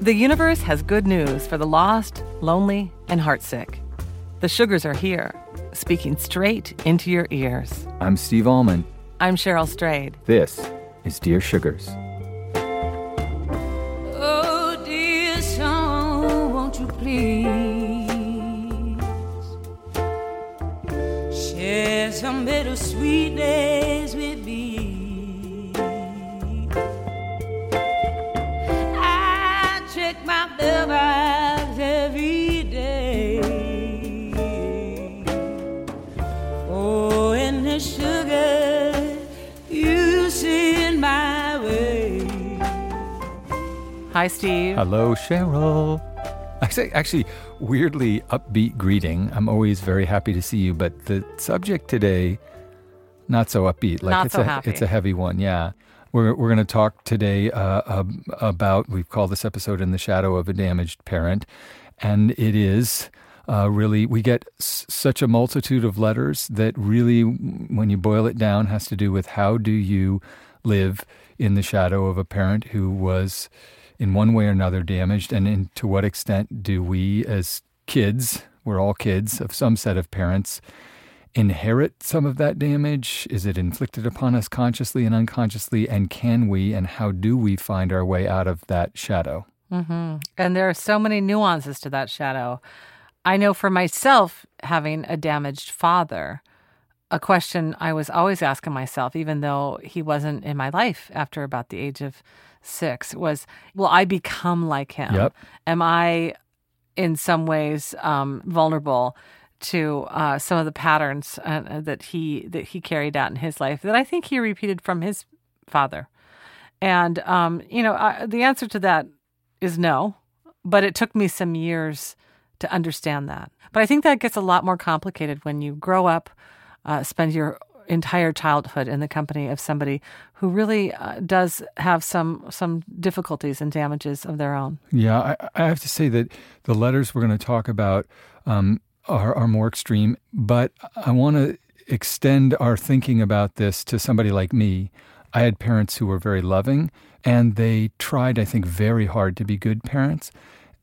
The universe has good news for the lost, lonely, and heartsick. The sugars are here, speaking straight into your ears. I'm Steve Almond. I'm Cheryl Strayed. This is Dear Sugars. Oh, dear song, won't you please share some bittersweet Hi, Steve. Hello, Cheryl. Actually, actually, weirdly upbeat greeting. I'm always very happy to see you, but the subject today, not so upbeat. Like Not it's so a happy. it's a heavy one. Yeah, we're we're going to talk today uh, about. We've called this episode "In the Shadow of a Damaged Parent," and it is. Uh, really, we get s- such a multitude of letters that really, when you boil it down, has to do with how do you live in the shadow of a parent who was in one way or another damaged, and in, to what extent do we, as kids, we're all kids of some set of parents, inherit some of that damage? Is it inflicted upon us consciously and unconsciously? And can we, and how do we find our way out of that shadow? hmm And there are so many nuances to that shadow. I know for myself, having a damaged father, a question I was always asking myself, even though he wasn't in my life after about the age of six, was Will I become like him? Yep. Am I in some ways um, vulnerable? To uh, some of the patterns uh, that he that he carried out in his life that I think he repeated from his father, and um, you know I, the answer to that is no, but it took me some years to understand that. But I think that gets a lot more complicated when you grow up, uh, spend your entire childhood in the company of somebody who really uh, does have some some difficulties and damages of their own. Yeah, I, I have to say that the letters we're going to talk about um, are, are more extreme, but I want to extend our thinking about this to somebody like me. I had parents who were very loving, and they tried, I think, very hard to be good parents,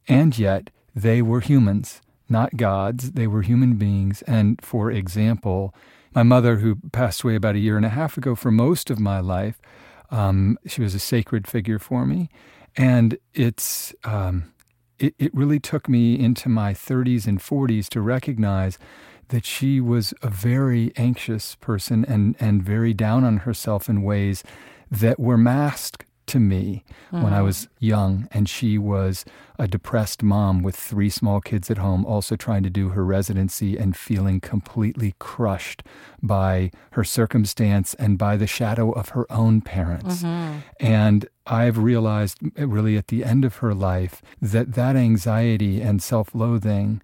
and yet they were humans, not gods. They were human beings. And for example, my mother, who passed away about a year and a half ago, for most of my life, um, she was a sacred figure for me. And it's um, it, it really took me into my 30s and 40s to recognize that she was a very anxious person and, and very down on herself in ways that were masked to me when I mm. was young. And she was a depressed mom with three small kids at home, also trying to do her residency and feeling completely crushed by her circumstance and by the shadow of her own parents. Mm-hmm. And I've realized really at the end of her life that that anxiety and self loathing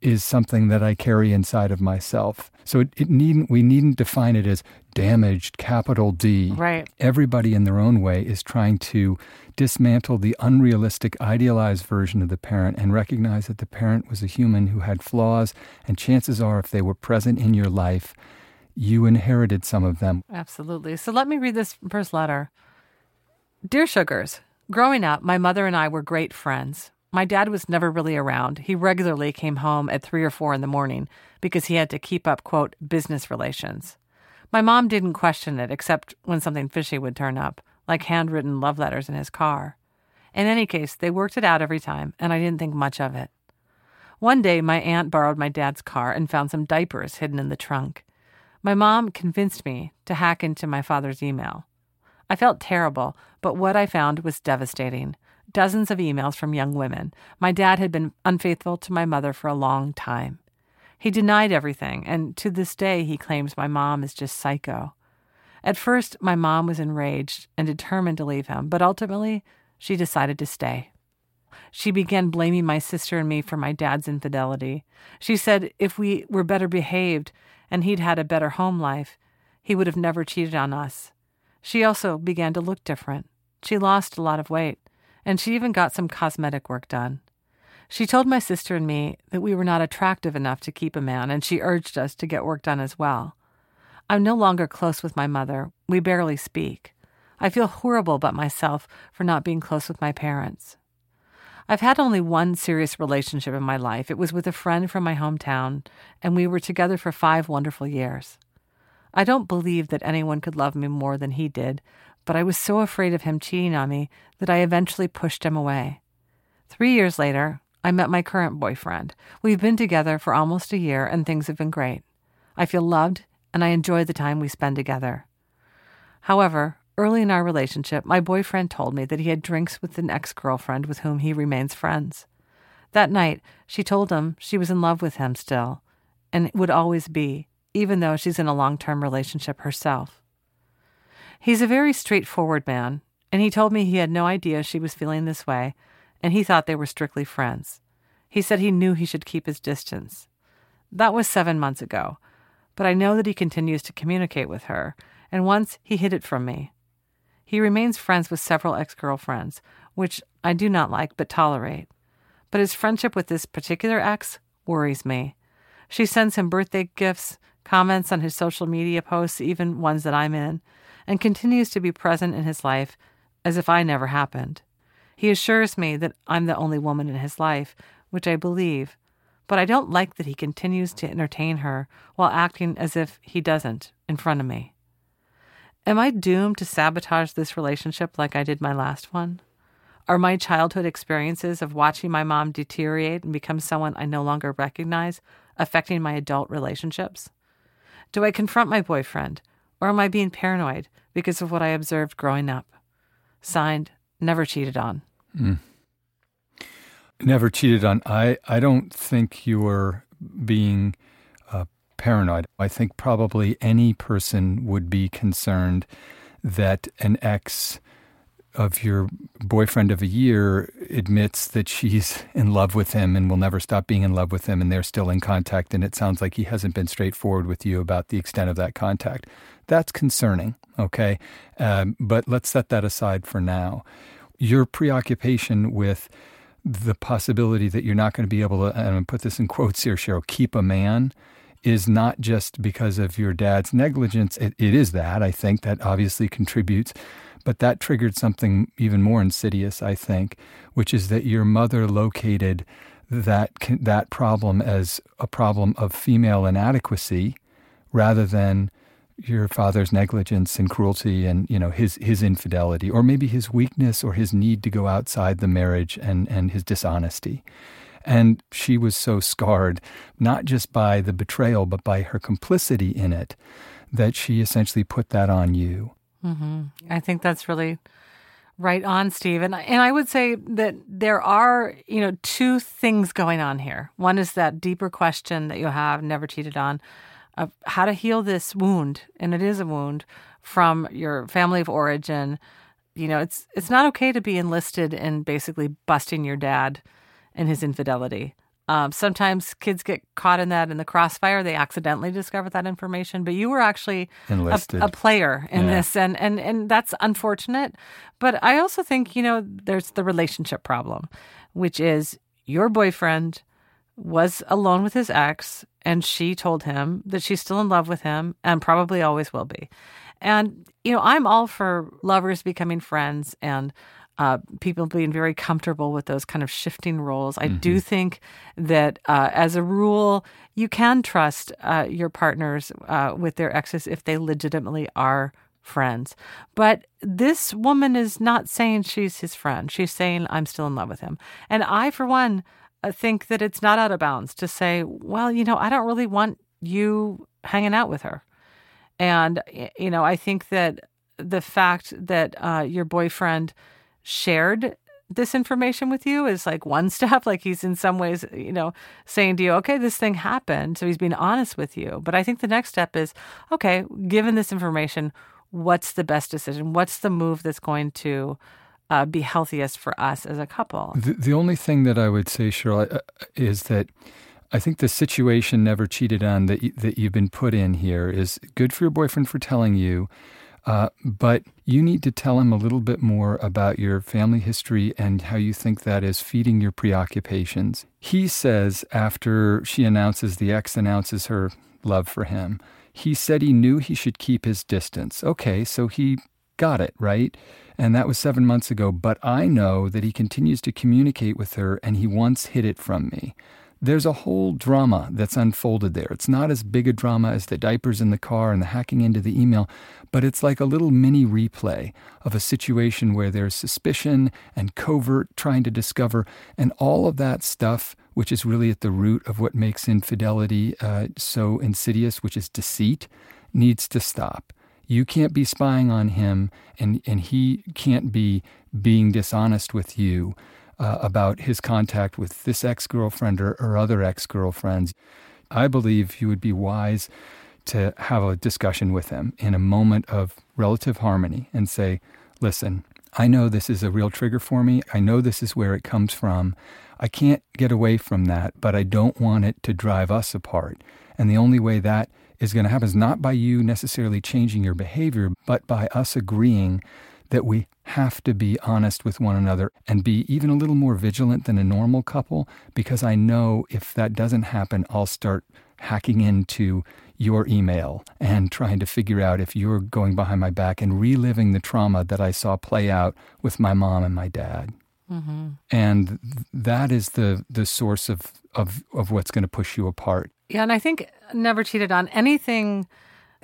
is something that I carry inside of myself. So it, it needn't we needn't define it as damaged capital D. Right. Everybody in their own way is trying to dismantle the unrealistic idealized version of the parent and recognize that the parent was a human who had flaws and chances are if they were present in your life you inherited some of them. Absolutely. So let me read this first letter. Dear Sugars, growing up, my mother and I were great friends. My dad was never really around. He regularly came home at three or four in the morning because he had to keep up, quote, business relations. My mom didn't question it except when something fishy would turn up, like handwritten love letters in his car. In any case, they worked it out every time, and I didn't think much of it. One day, my aunt borrowed my dad's car and found some diapers hidden in the trunk. My mom convinced me to hack into my father's email. I felt terrible, but what I found was devastating. Dozens of emails from young women. My dad had been unfaithful to my mother for a long time. He denied everything, and to this day he claims my mom is just psycho. At first, my mom was enraged and determined to leave him, but ultimately, she decided to stay. She began blaming my sister and me for my dad's infidelity. She said if we were better behaved and he'd had a better home life, he would have never cheated on us. She also began to look different. She lost a lot of weight, and she even got some cosmetic work done. She told my sister and me that we were not attractive enough to keep a man, and she urged us to get work done as well. I'm no longer close with my mother. We barely speak. I feel horrible about myself for not being close with my parents. I've had only one serious relationship in my life. It was with a friend from my hometown, and we were together for five wonderful years. I don't believe that anyone could love me more than he did, but I was so afraid of him cheating on me that I eventually pushed him away. Three years later, I met my current boyfriend. We've been together for almost a year, and things have been great. I feel loved, and I enjoy the time we spend together. However, Early in our relationship, my boyfriend told me that he had drinks with an ex girlfriend with whom he remains friends. That night, she told him she was in love with him still, and would always be, even though she's in a long term relationship herself. He's a very straightforward man, and he told me he had no idea she was feeling this way, and he thought they were strictly friends. He said he knew he should keep his distance. That was seven months ago, but I know that he continues to communicate with her, and once he hid it from me. He remains friends with several ex girlfriends, which I do not like but tolerate. But his friendship with this particular ex worries me. She sends him birthday gifts, comments on his social media posts, even ones that I'm in, and continues to be present in his life as if I never happened. He assures me that I'm the only woman in his life, which I believe, but I don't like that he continues to entertain her while acting as if he doesn't in front of me. Am I doomed to sabotage this relationship like I did my last one? Are my childhood experiences of watching my mom deteriorate and become someone I no longer recognize affecting my adult relationships? Do I confront my boyfriend, or am I being paranoid because of what I observed growing up? Signed, never cheated on. Mm. Never cheated on. I, I don't think you're being paranoid. I think probably any person would be concerned that an ex of your boyfriend of a year admits that she's in love with him and will never stop being in love with him and they're still in contact and it sounds like he hasn't been straightforward with you about the extent of that contact that's concerning okay um, but let's set that aside for now your preoccupation with the possibility that you're not going to be able to and I'm put this in quotes here cheryl keep a man is not just because of your dad's negligence. It, it is that, I think, that obviously contributes. But that triggered something even more insidious, I think, which is that your mother located that, that problem as a problem of female inadequacy rather than your father's negligence and cruelty and you know his his infidelity or maybe his weakness or his need to go outside the marriage and and his dishonesty and she was so scarred, not just by the betrayal, but by her complicity in it, that she essentially put that on you. Mm-hmm. I think that's really right on, Steve. And, and I would say that there are, you know, two things going on here. One is that deeper question that you have, never cheated on, of how to heal this wound. And it is a wound from your family of origin. You know, it's it's not okay to be enlisted in basically busting your dad and his infidelity. Um, sometimes kids get caught in that in the crossfire. They accidentally discover that information, but you were actually a, a, player in yeah. this, and, and and that's unfortunate. But I also think you know there's the relationship problem, which is your boyfriend was alone with his ex, and she told him that she's still in love with him and probably always will be. And you know, I'm all for lovers becoming friends and uh, people being very comfortable with those kind of shifting roles. I mm-hmm. do think that uh, as a rule, you can trust uh, your partners uh, with their exes if they legitimately are friends. But this woman is not saying she's his friend. She's saying, I'm still in love with him. And I, for one, uh, think that it's not out of bounds to say, well, you know, I don't really want you hanging out with her. And, you know, I think that the fact that uh, your boyfriend shared this information with you is like one step. Like he's in some ways, you know, saying to you, okay, this thing happened. So he's being honest with you. But I think the next step is, okay, given this information, what's the best decision? What's the move that's going to uh, be healthiest for us as a couple? The, the only thing that I would say, Cheryl, uh, is that I think the situation never cheated on that, that you've been put in here is good for your boyfriend for telling you. Uh, but you need to tell him a little bit more about your family history and how you think that is feeding your preoccupations. He says, after she announces, the ex announces her love for him, he said he knew he should keep his distance. Okay, so he got it, right? And that was seven months ago. But I know that he continues to communicate with her and he once hid it from me there's a whole drama that's unfolded there. It's not as big a drama as the diapers in the car and the hacking into the email, but it's like a little mini replay of a situation where there's suspicion and covert trying to discover, and all of that stuff, which is really at the root of what makes infidelity uh, so insidious, which is deceit, needs to stop. You can't be spying on him, and, and he can't be being dishonest with you uh, about his contact with this ex girlfriend or, or other ex girlfriends, I believe you would be wise to have a discussion with him in a moment of relative harmony and say, listen, I know this is a real trigger for me. I know this is where it comes from. I can't get away from that, but I don't want it to drive us apart. And the only way that is going to happen is not by you necessarily changing your behavior, but by us agreeing that we have to be honest with one another and be even a little more vigilant than a normal couple because I know if that doesn't happen, I'll start hacking into your email and trying to figure out if you're going behind my back and reliving the trauma that I saw play out with my mom and my dad. Mm-hmm. And that is the the source of of of what's going to push you apart. Yeah, and I think never cheated on anything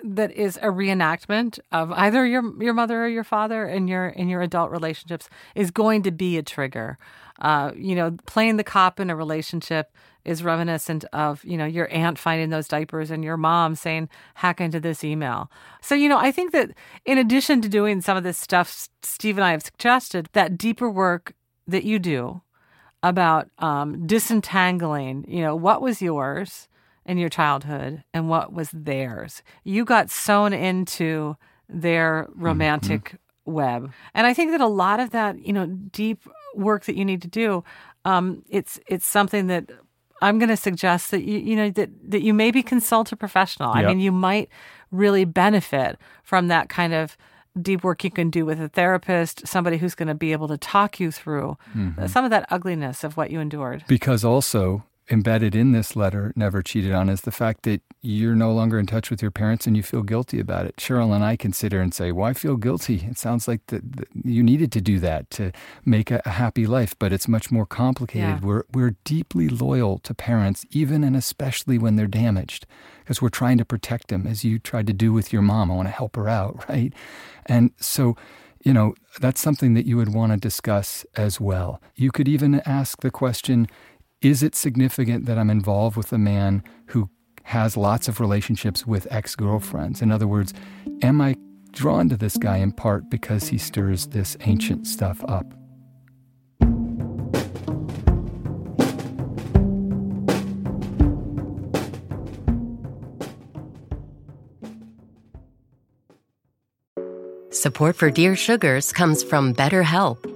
that is a reenactment of either your your mother or your father in your in your adult relationships is going to be a trigger. Uh, you know, playing the cop in a relationship is reminiscent of you know your aunt finding those diapers and your mom saying hack into this email. So you know, I think that in addition to doing some of this stuff, Steve and I have suggested that deeper work that you do about um, disentangling. You know, what was yours in your childhood and what was theirs. You got sewn into their romantic mm-hmm. web. And I think that a lot of that, you know, deep work that you need to do, um, it's it's something that I'm going to suggest that you you know that that you maybe consult a professional. Yep. I mean, you might really benefit from that kind of deep work you can do with a therapist, somebody who's going to be able to talk you through mm-hmm. some of that ugliness of what you endured. Because also embedded in this letter, never cheated on, is the fact that you're no longer in touch with your parents and you feel guilty about it. Cheryl and I consider and say, "Why feel guilty?" It sounds like that you needed to do that to make a, a happy life, but it's much more complicated. Yeah. We're we're deeply loyal to parents, even and especially when they're damaged, because we're trying to protect them, as you tried to do with your mom. I want to help her out, right? And so you know, that's something that you would want to discuss as well. You could even ask the question is it significant that I'm involved with a man who has lots of relationships with ex girlfriends? In other words, am I drawn to this guy in part because he stirs this ancient stuff up? Support for Dear Sugars comes from BetterHelp.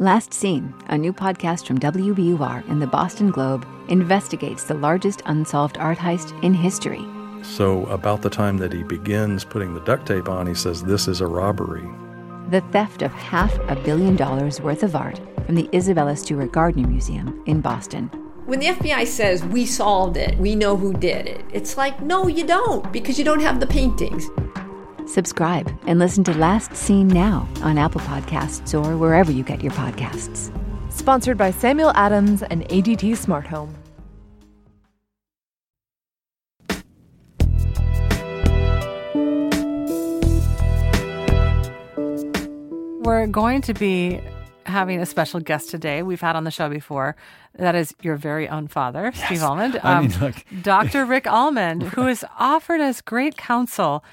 Last Seen, a new podcast from WBUR and the Boston Globe, investigates the largest unsolved art heist in history. So, about the time that he begins putting the duct tape on, he says, This is a robbery. The theft of half a billion dollars worth of art from the Isabella Stewart Gardner Museum in Boston. When the FBI says we solved it, we know who did it, it's like, no, you don't, because you don't have the paintings. Subscribe and listen to Last Seen Now on Apple Podcasts or wherever you get your podcasts. Sponsored by Samuel Adams and ADT Smart Home. We're going to be having a special guest today. We've had on the show before. That is your very own father, yes. Steve Almond. I mean, um. Dr. Rick Almond, right. who has offered us great counsel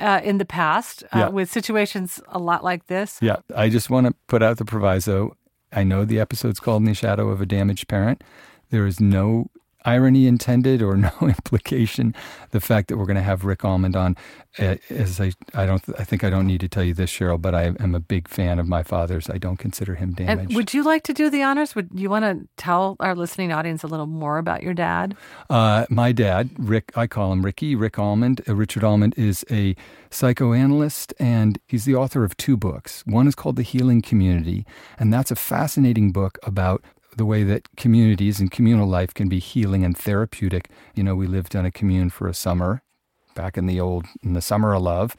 uh, in the past uh, yeah. with situations a lot like this. Yeah, I just want to put out the proviso. I know the episode's called In the Shadow of a Damaged Parent. There is no irony intended or no implication. The fact that we're going to have Rick Almond on, uh, as I, I don't, I think I don't need to tell you this, Cheryl, but I am a big fan of my father's. I don't consider him damaged. And would you like to do the honors? Would you want to tell our listening audience a little more about your dad? Uh, my dad, Rick, I call him Ricky, Rick Almond. Uh, Richard Almond is a psychoanalyst and he's the author of two books. One is called The Healing Community, and that's a fascinating book about the way that communities and communal life can be healing and therapeutic. You know, we lived on a commune for a summer back in the old, in the summer of love.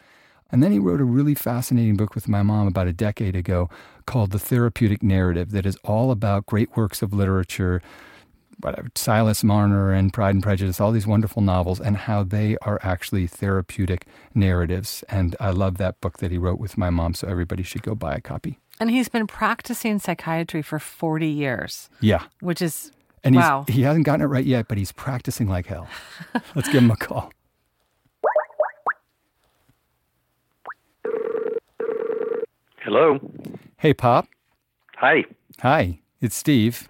And then he wrote a really fascinating book with my mom about a decade ago called The Therapeutic Narrative that is all about great works of literature, whatever, Silas Marner and Pride and Prejudice, all these wonderful novels, and how they are actually therapeutic narratives. And I love that book that he wrote with my mom, so everybody should go buy a copy. And he's been practicing psychiatry for 40 years. Yeah. Which is, and wow. he hasn't gotten it right yet, but he's practicing like hell. Let's give him a call. Hello. Hey, Pop. Hi. Hi. It's Steve.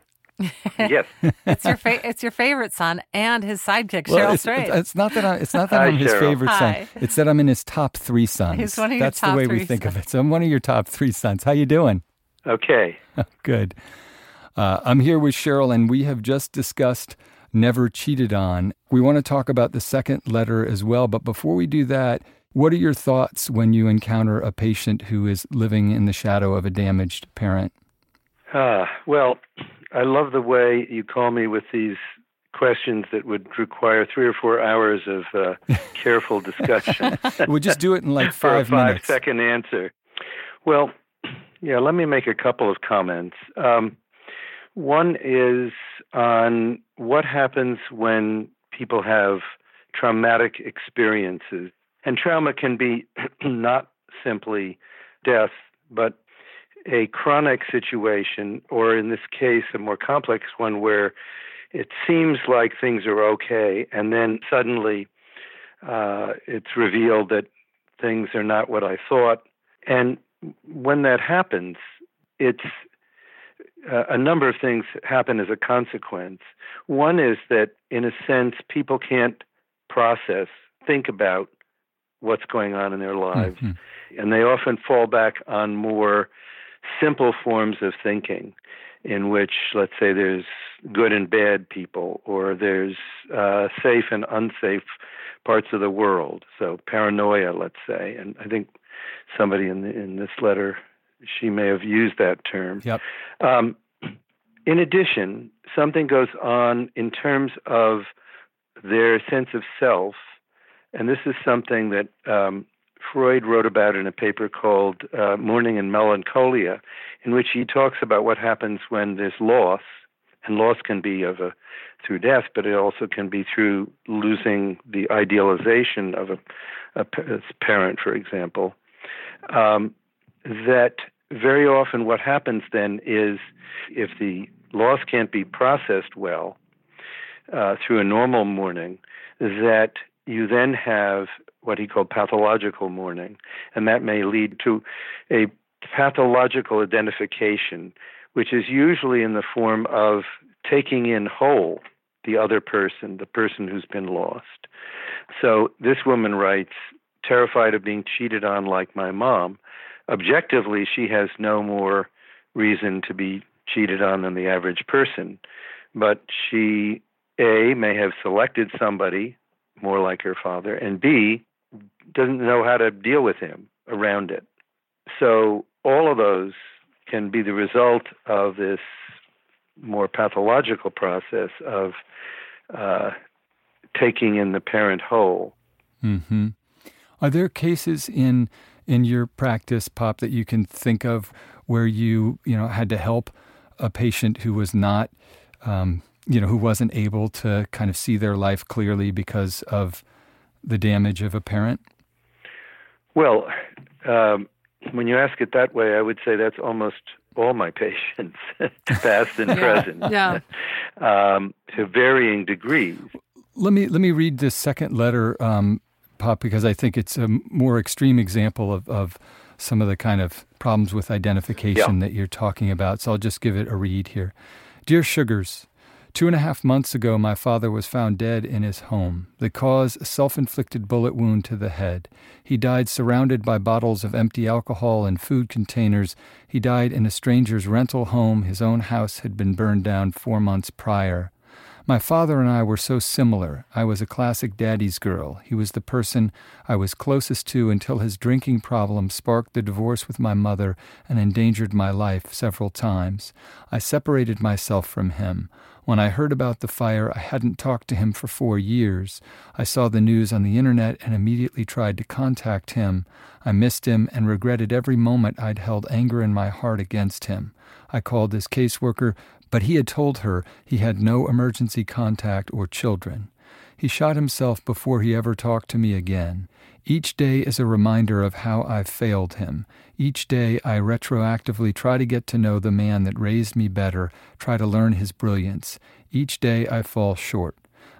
yes, it's your fa- it's your favorite son and his sidekick well, Cheryl it's, Strayed. It's not that I, it's not that Hi, I'm his Cheryl. favorite Hi. son. It's that I'm in his top three sons. He's one of That's your top the way three we think sons. of it. So I'm one of your top three sons. How you doing? Okay. Good. Uh, I'm here with Cheryl, and we have just discussed never cheated on. We want to talk about the second letter as well, but before we do that. What are your thoughts when you encounter a patient who is living in the shadow of a damaged parent? Uh, well, I love the way you call me with these questions that would require three or four hours of uh, careful discussion. we'll just do it in like five for a minutes. Five second answer. Well, yeah, let me make a couple of comments. Um, one is on what happens when people have traumatic experiences. And trauma can be not simply death, but a chronic situation, or in this case, a more complex one where it seems like things are okay, and then suddenly uh, it's revealed that things are not what I thought. And when that happens, it's uh, a number of things happen as a consequence. One is that, in a sense, people can't process, think about what's going on in their lives. Mm-hmm. And they often fall back on more simple forms of thinking in which, let's say, there's good and bad people, or there's uh, safe and unsafe parts of the world. So paranoia, let's say, and I think somebody in the, in this letter she may have used that term. Yep. Um, in addition, something goes on in terms of their sense of self, and this is something that um, Freud wrote about in a paper called uh, Mourning and Melancholia, in which he talks about what happens when there's loss, and loss can be of a through death, but it also can be through losing the idealization of a, a parent, for example. Um, that very often, what happens then is if the loss can't be processed well uh, through a normal mourning, that you then have what he called pathological mourning, and that may lead to a pathological identification, which is usually in the form of taking in whole the other person, the person who's been lost. So this woman writes, terrified of being cheated on like my mom. Objectively, she has no more reason to be cheated on than the average person. But she, A, may have selected somebody more like her father, and B, doesn't know how to deal with him around it. So all of those can be the result of this more pathological process of uh, taking in the parent whole. Mm-hmm. Are there cases in in your practice, Pop, that you can think of where you you know had to help a patient who was not um, you know who wasn't able to kind of see their life clearly because of the damage of a parent? Well, um, when you ask it that way, I would say that's almost all my patients, past and yeah. present, yeah. um, to varying degrees. Let me let me read this second letter, um, Pop, because I think it's a more extreme example of, of some of the kind of problems with identification yeah. that you're talking about. So I'll just give it a read here. Dear Sugars, Two and a half months ago, my father was found dead in his home. The cause, a self inflicted bullet wound to the head. He died surrounded by bottles of empty alcohol and food containers. He died in a stranger's rental home. His own house had been burned down four months prior. My father and I were so similar. I was a classic daddy's girl. He was the person I was closest to until his drinking problem sparked the divorce with my mother and endangered my life several times. I separated myself from him. When I heard about the fire, I hadn't talked to him for four years. I saw the news on the internet and immediately tried to contact him. I missed him and regretted every moment I'd held anger in my heart against him. I called this caseworker, but he had told her he had no emergency contact or children. He shot himself before he ever talked to me again. Each day is a reminder of how I've failed him. Each day I retroactively try to get to know the man that raised me better, try to learn his brilliance. Each day I fall short.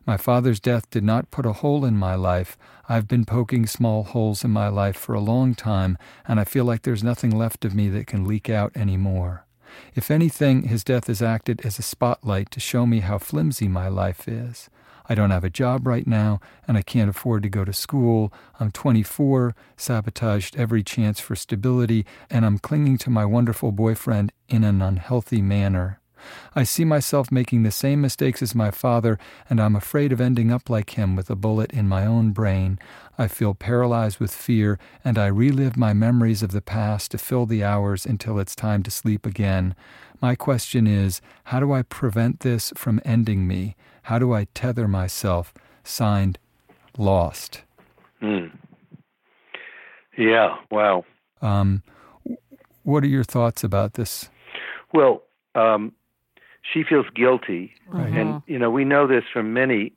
My father's death did not put a hole in my life. I've been poking small holes in my life for a long time, and I feel like there's nothing left of me that can leak out any more. If anything, his death has acted as a spotlight to show me how flimsy my life is. I don't have a job right now, and I can't afford to go to school. I'm 24, sabotaged every chance for stability, and I'm clinging to my wonderful boyfriend in an unhealthy manner. I see myself making the same mistakes as my father, and I'm afraid of ending up like him with a bullet in my own brain. I feel paralyzed with fear, and I relive my memories of the past to fill the hours until it's time to sleep again. My question is how do I prevent this from ending me? How do I tether myself? Signed, Lost. Hmm. Yeah, wow. Um, what are your thoughts about this? Well, um, she feels guilty, Right. and you know we know this from many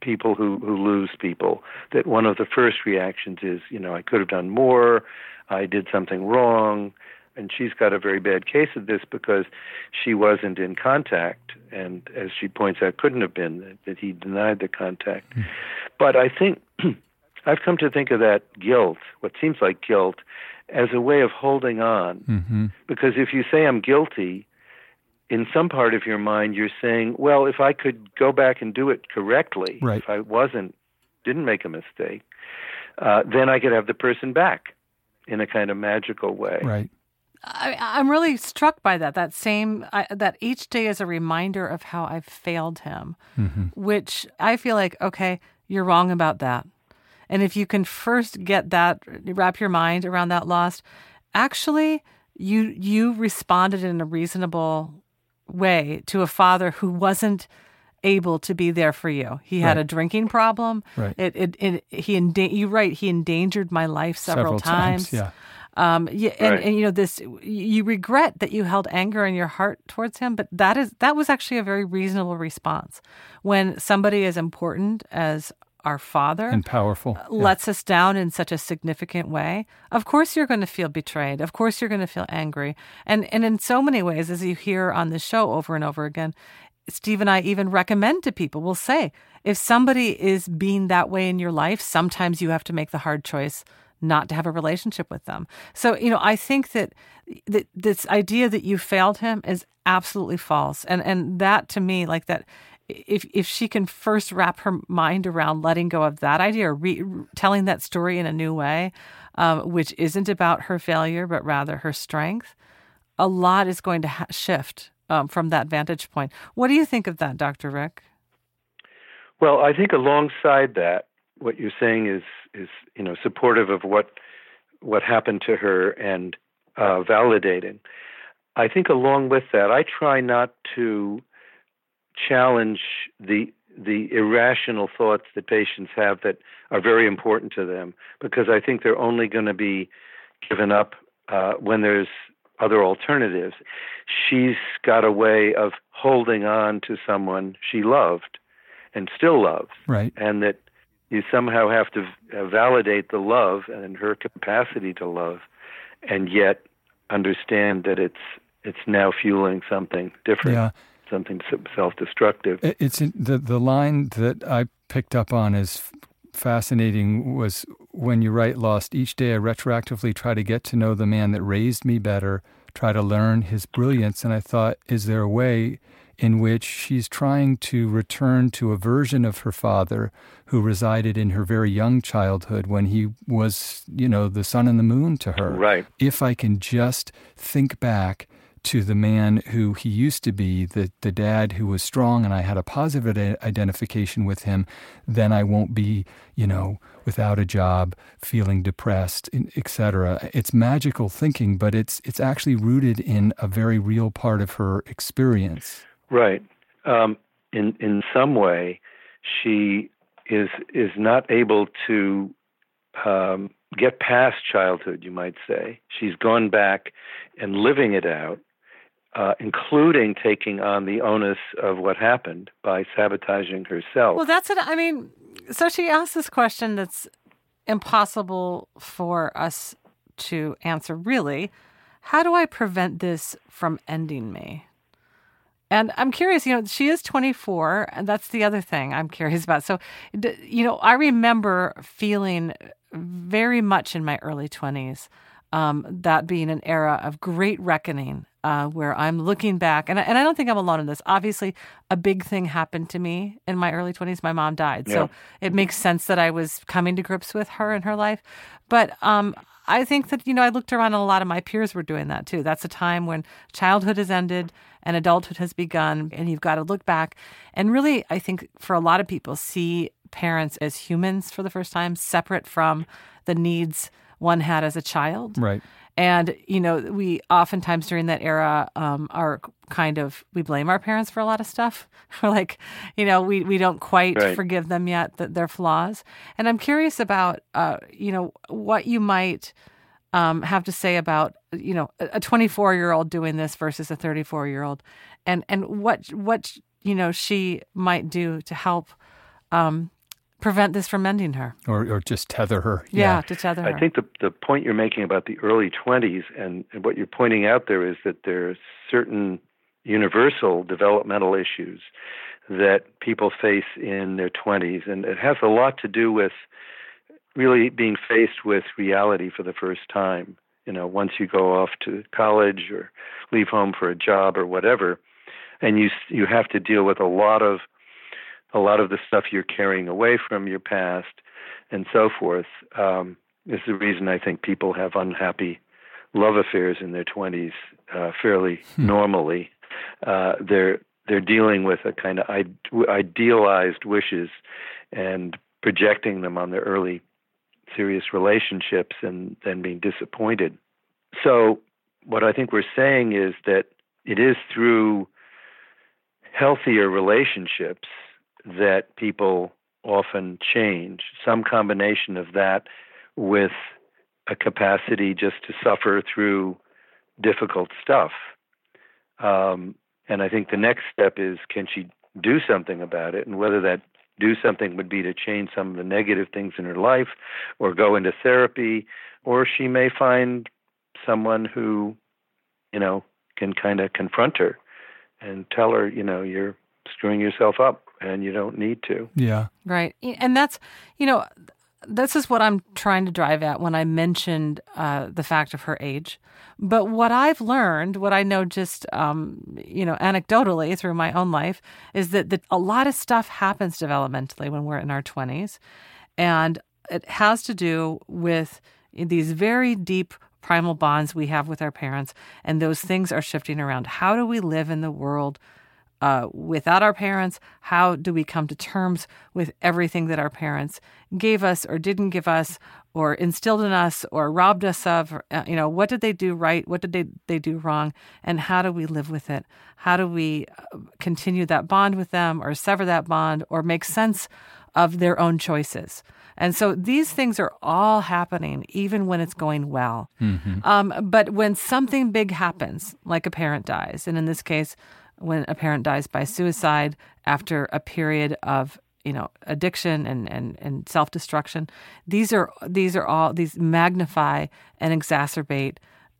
people who who lose people that one of the first reactions is you know I could have done more, I did something wrong, and she's got a very bad case of this because she wasn't in contact, and as she points out, couldn't have been that, that he denied the contact. But I think I've come to think of that guilt, what seems like guilt, as a way of holding on. Mm-hmm. Because if you say I'm guilty, in some part of your mind you're saying, well, if I could go back and do it correctly, Right. if I wasn't, didn't make a mistake, uh, then I could have the person back in a kind of magical way. Right. I, I'm really struck by that. That same I, that each day is a reminder of how I've failed him, Mm-hmm. which I feel like okay, you're wrong about that. And if you can first get that, wrap your mind around that loss, actually, you you responded in a reasonable way to a father who wasn't able to be there for you. He had Right. a drinking problem. Right. It it, it he enda- you right. He endangered my life several, times. Yeah. um, yeah, and, Right. and you know this. You regret that you held anger in your heart towards him, but that is that was actually a very reasonable response when somebody as important as our father and powerful uh, lets us down in such a significant way, of course you're going to feel betrayed. Of course you're going to feel angry. And and in so many ways, as you hear on the show over and over again, Steve and I even recommend to people, we'll say, if somebody is being that way in your life, sometimes you have to make the hard choice not to have a relationship with them. So, you know, I think that, that this idea that you failed him is absolutely false. And and that to me, like that if if she can first wrap her mind around letting go of that idea or re- telling that story in a new way, um, which isn't about her failure but rather her strength, a lot is going to ha- shift um, from that vantage point. What do you think of that, Dr. Rick? Well, I think alongside that, what you're saying is is you know supportive of what what happened to her and uh, validating. I think along with that, I try not to challenge the the irrational thoughts that patients have that are very important to them because I think they're only going to be given up uh, when there's other alternatives. She's got a way of holding on to someone she loved and still loves, right? And that you somehow have to validate the love and her capacity to love, and yet understand that it's it's now fueling something different. Yeah something self-destructive. It's the the line that I picked up on is fascinating. Was when you write "Lost." Each day, I retroactively try to get to know the man that raised me better, try to learn his brilliance, and I thought, is there a way? in which she's trying to return to a version of her father who resided in her very young childhood when he was, you know, the sun and the moon to her. Right. If I can just think back to the man who he used to be, the, the dad who was strong, and I had a positive identification with him, then I won't be, you know, without a job, feeling depressed, etc. It's magical thinking, but it's it's actually rooted in a very real part of her experience. Right. Um, in in some way, she is is not able to um, get past childhood. You might say she's gone back and living it out uh, including taking on the onus of what happened by sabotaging herself. Well, that's it. I mean, so she asked this question that's impossible for us to answer, really. How do I prevent this from ending me? And I'm curious, you know, she is 24, and that's the other thing I'm curious about. So, you know, I remember feeling very much in my early 20s um, that being an era of great reckoning uh, where I'm looking back, and I, and I don't think I'm alone in this. Obviously, a big thing happened to me in my early 20s. My mom died, yeah. so it makes sense that I was coming to grips with her and her life. But um, I think that you know I looked around, and a lot of my peers were doing that too. That's a time when childhood has ended and adulthood has begun, and you've got to look back and really, I think, for a lot of people, see parents as humans for the first time, separate from the needs one had as a child. Right. And, you know, we oftentimes during that era um, are kind of, we blame our parents for a lot of stuff. We're like, you know, we, we don't quite right. forgive them yet, that their flaws. And I'm curious about, uh, you know, what you might um, have to say about, you know, a 24 year old doing this versus a 34 year old and, and what, what, you know, she might do to help um, prevent this from ending her. Or, or just tether her. Yeah, yeah. to tether her. i think the, the point you're making about the early 20s and, and what you're pointing out there is that there are certain universal developmental issues that people face in their 20s and it has a lot to do with really being faced with reality for the first time. You know once you go off to college or leave home for a job or whatever and you you have to deal with a lot of a lot of the stuff you're carrying away from your past and so forth um, is the reason I think people have unhappy love affairs in their 20s uh, fairly hmm. normally. Uh, they're they're dealing with a kind of idealized wishes and projecting them on their early serious relationships and then being disappointed. So what I think we're saying is that it is through healthier relationships that people often change. Some combination of that with a capacity just to suffer through difficult stuff. Um, and I think the next step is can she do something about it? And whether that do something would be to change some of the negative things in her life or go into therapy, or she may find someone who, you know, can kind of confront her and tell her, you know, you're screwing yourself up and you don't need to. Yeah. Right. And that's, you know, this is what I'm trying to drive at when I mentioned uh, the fact of her age. But what I've learned, what I know just, um, you know, anecdotally through my own life, is that the, a lot of stuff happens developmentally when we're in our 20s. And it has to do with these very deep primal bonds we have with our parents. And those things are shifting around. How do we live in the world? Uh, without our parents? How do we come to terms with everything that our parents gave us or didn't give us or instilled in us or robbed us of? Uh, you know, what did they do right? What did they, they do wrong? And how do we live with it? How do we uh, continue that bond with them or sever that bond or make sense of their own choices? And so these things are all happening, even when it's going well. Mm-hmm. Um, but when something big happens, like a parent dies, and in this case, when a parent dies by suicide after a period of you know addiction and and, and self-destruction these are these are all these magnify and exacerbate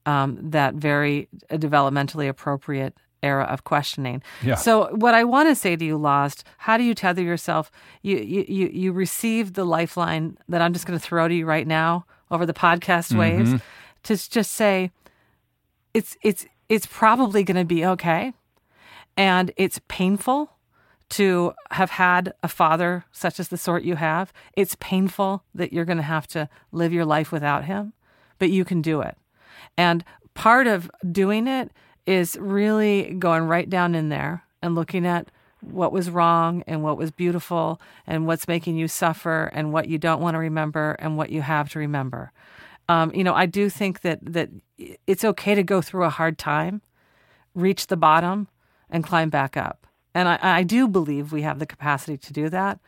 um, that very developmentally appropriate era of questioning. Yeah. So what I want to say to you, Lost, how do you tether yourself? You you you, receive the lifeline that I'm just going to throw to you right now over the podcast Mm-hmm. waves to just say it's it's it's probably going to be okay. And it's painful to have had a father such as the sort you have. It's painful that you're going to have to live your life without him, but you can do it. And part of doing it is really going right down in there and looking at what was wrong and what was beautiful and what's making you suffer and what you don't want to remember and what you have to remember. Um, you know, I do think that that it's okay to go through a hard time, reach the bottom, and climb back up. And I, I do believe we have the capacity to do that.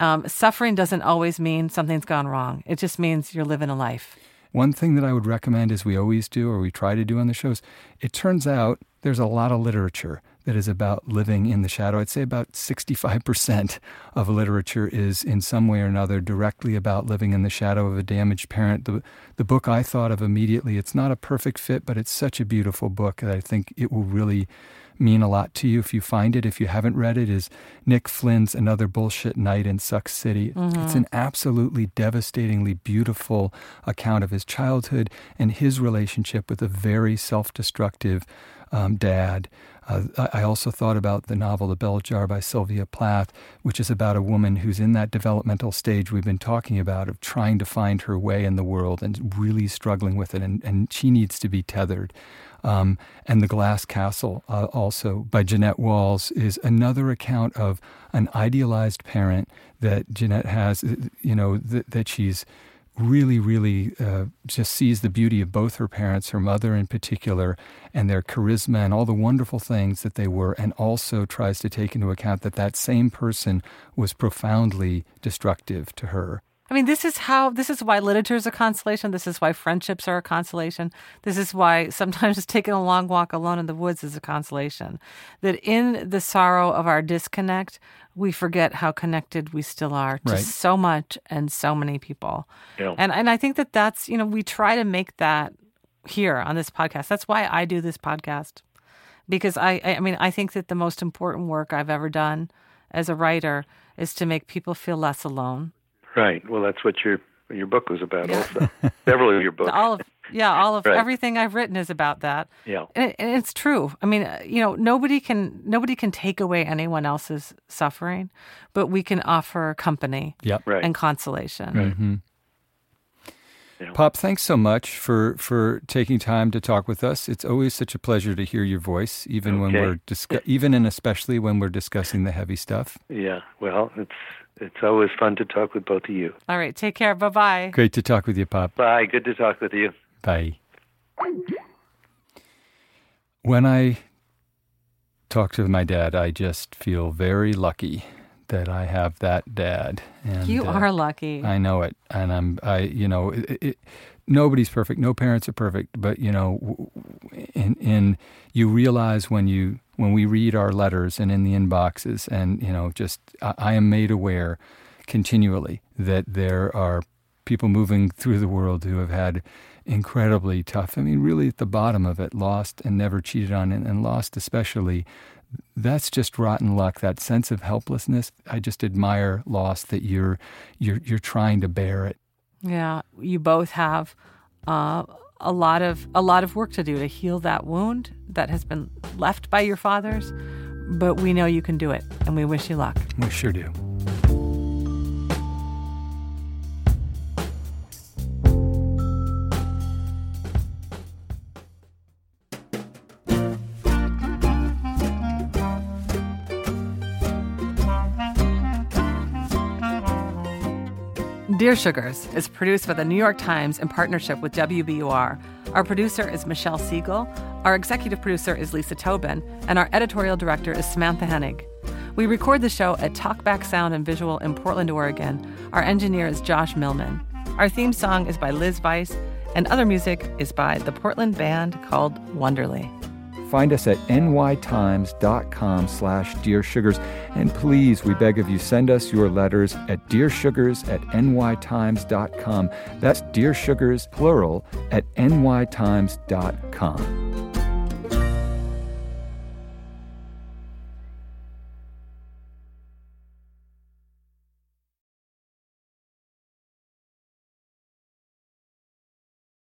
Um, suffering doesn't always mean something's gone wrong. It just means you're living a life. One thing that I would recommend, as we always do or we try to do on the shows, it turns out there's a lot of literature that is about living in the shadow. I'd say about 65% of literature is in some way or another directly about living in the shadow of a damaged parent. The, the book I thought of immediately, it's not a perfect fit, but it's such a beautiful book that I think it will really mean a lot to you if you find it. If you haven't read it, is Nick Flynn's Another Bullshit Night in Suck City. It's an absolutely devastatingly beautiful account of his childhood and his relationship with a very self-destructive um, dad. Uh, I I also thought about the novel The Bell Jar by Sylvia Plath, which is about a woman who's in that developmental stage we've been talking about of trying to find her way in the world and really struggling with it, and, and she needs to be tethered. Um, and The Glass Castle, uh, also by Jeannette Walls, is another account of an idealized parent that Jeannette has, uh, you know, th- that she's really, really uh, just sees the beauty of both her parents, her mother in particular, and their charisma and all the wonderful things that they were, and also tries to take into account that that same person was profoundly destructive to her. I mean, this is how, this is why literature is a consolation. This is why friendships are a consolation. This is why sometimes just taking a long walk alone in the woods is a consolation. That in the sorrow of our disconnect, we forget how connected we still are to Right. so much and so many people. Yeah. And, and I think that that's, you know, we try to make that here on this podcast. That's why I do this podcast. Because I, I I mean, I think that the most important work I've ever done as a writer is to make people feel less alone. Right. Well, that's what your your book was about. Also, several of your books. all of yeah all of Right. everything i've written is about that Yeah. and, it, and it's true i mean uh, you know nobody can nobody can take away anyone else's suffering but we can offer company Yep. Right. and consolation Mhm. Pop, thanks so much for, for taking time to talk with us. It's always such a pleasure to hear your voice, even when we're discuss- even and especially when we're discussing the heavy stuff. Yeah. Well, it's it's always fun to talk with both of you. all right take care bye-bye Great to talk with you, Pop. Bye. Good to talk with you. Bye. When I talk to my dad, I just feel very lucky that I have that dad. And, you uh, are lucky I know it, and I'm I you know it, it, nobody's perfect. No parents are perfect, but you know, in in you realize when you when we read our letters and in the inboxes, and you know, just I, I am made aware continually that there are people moving through the world who have had incredibly tough. I mean, really at the bottom of it, lost and never cheated on, and, and lost especially. That's just rotten luck. That sense of helplessness. I just admire loss that you're you're you're trying to bear it. Yeah, you both have uh, a lot of a lot of work to do to heal that wound that has been left by your fathers. But we know you can do it, and we wish you luck. We sure do. Dear Sugars is produced by the New York Times in partnership with WBUR. Our producer is Michelle Siegel, our executive producer is Lisa Tobin, and our editorial director is Samantha Henig. We record the show at Talkback Sound and Visual in Portland, Oregon. Our engineer is Josh Millman. Our theme song is by Liz Weiss, and other music is by the Portland band called Wonderly. Find us at nytimes.com slash dearsugars. And please, we beg of you, send us your letters at dearsugars at nytimes.com. That's dearsugars, plural, at nytimes.com.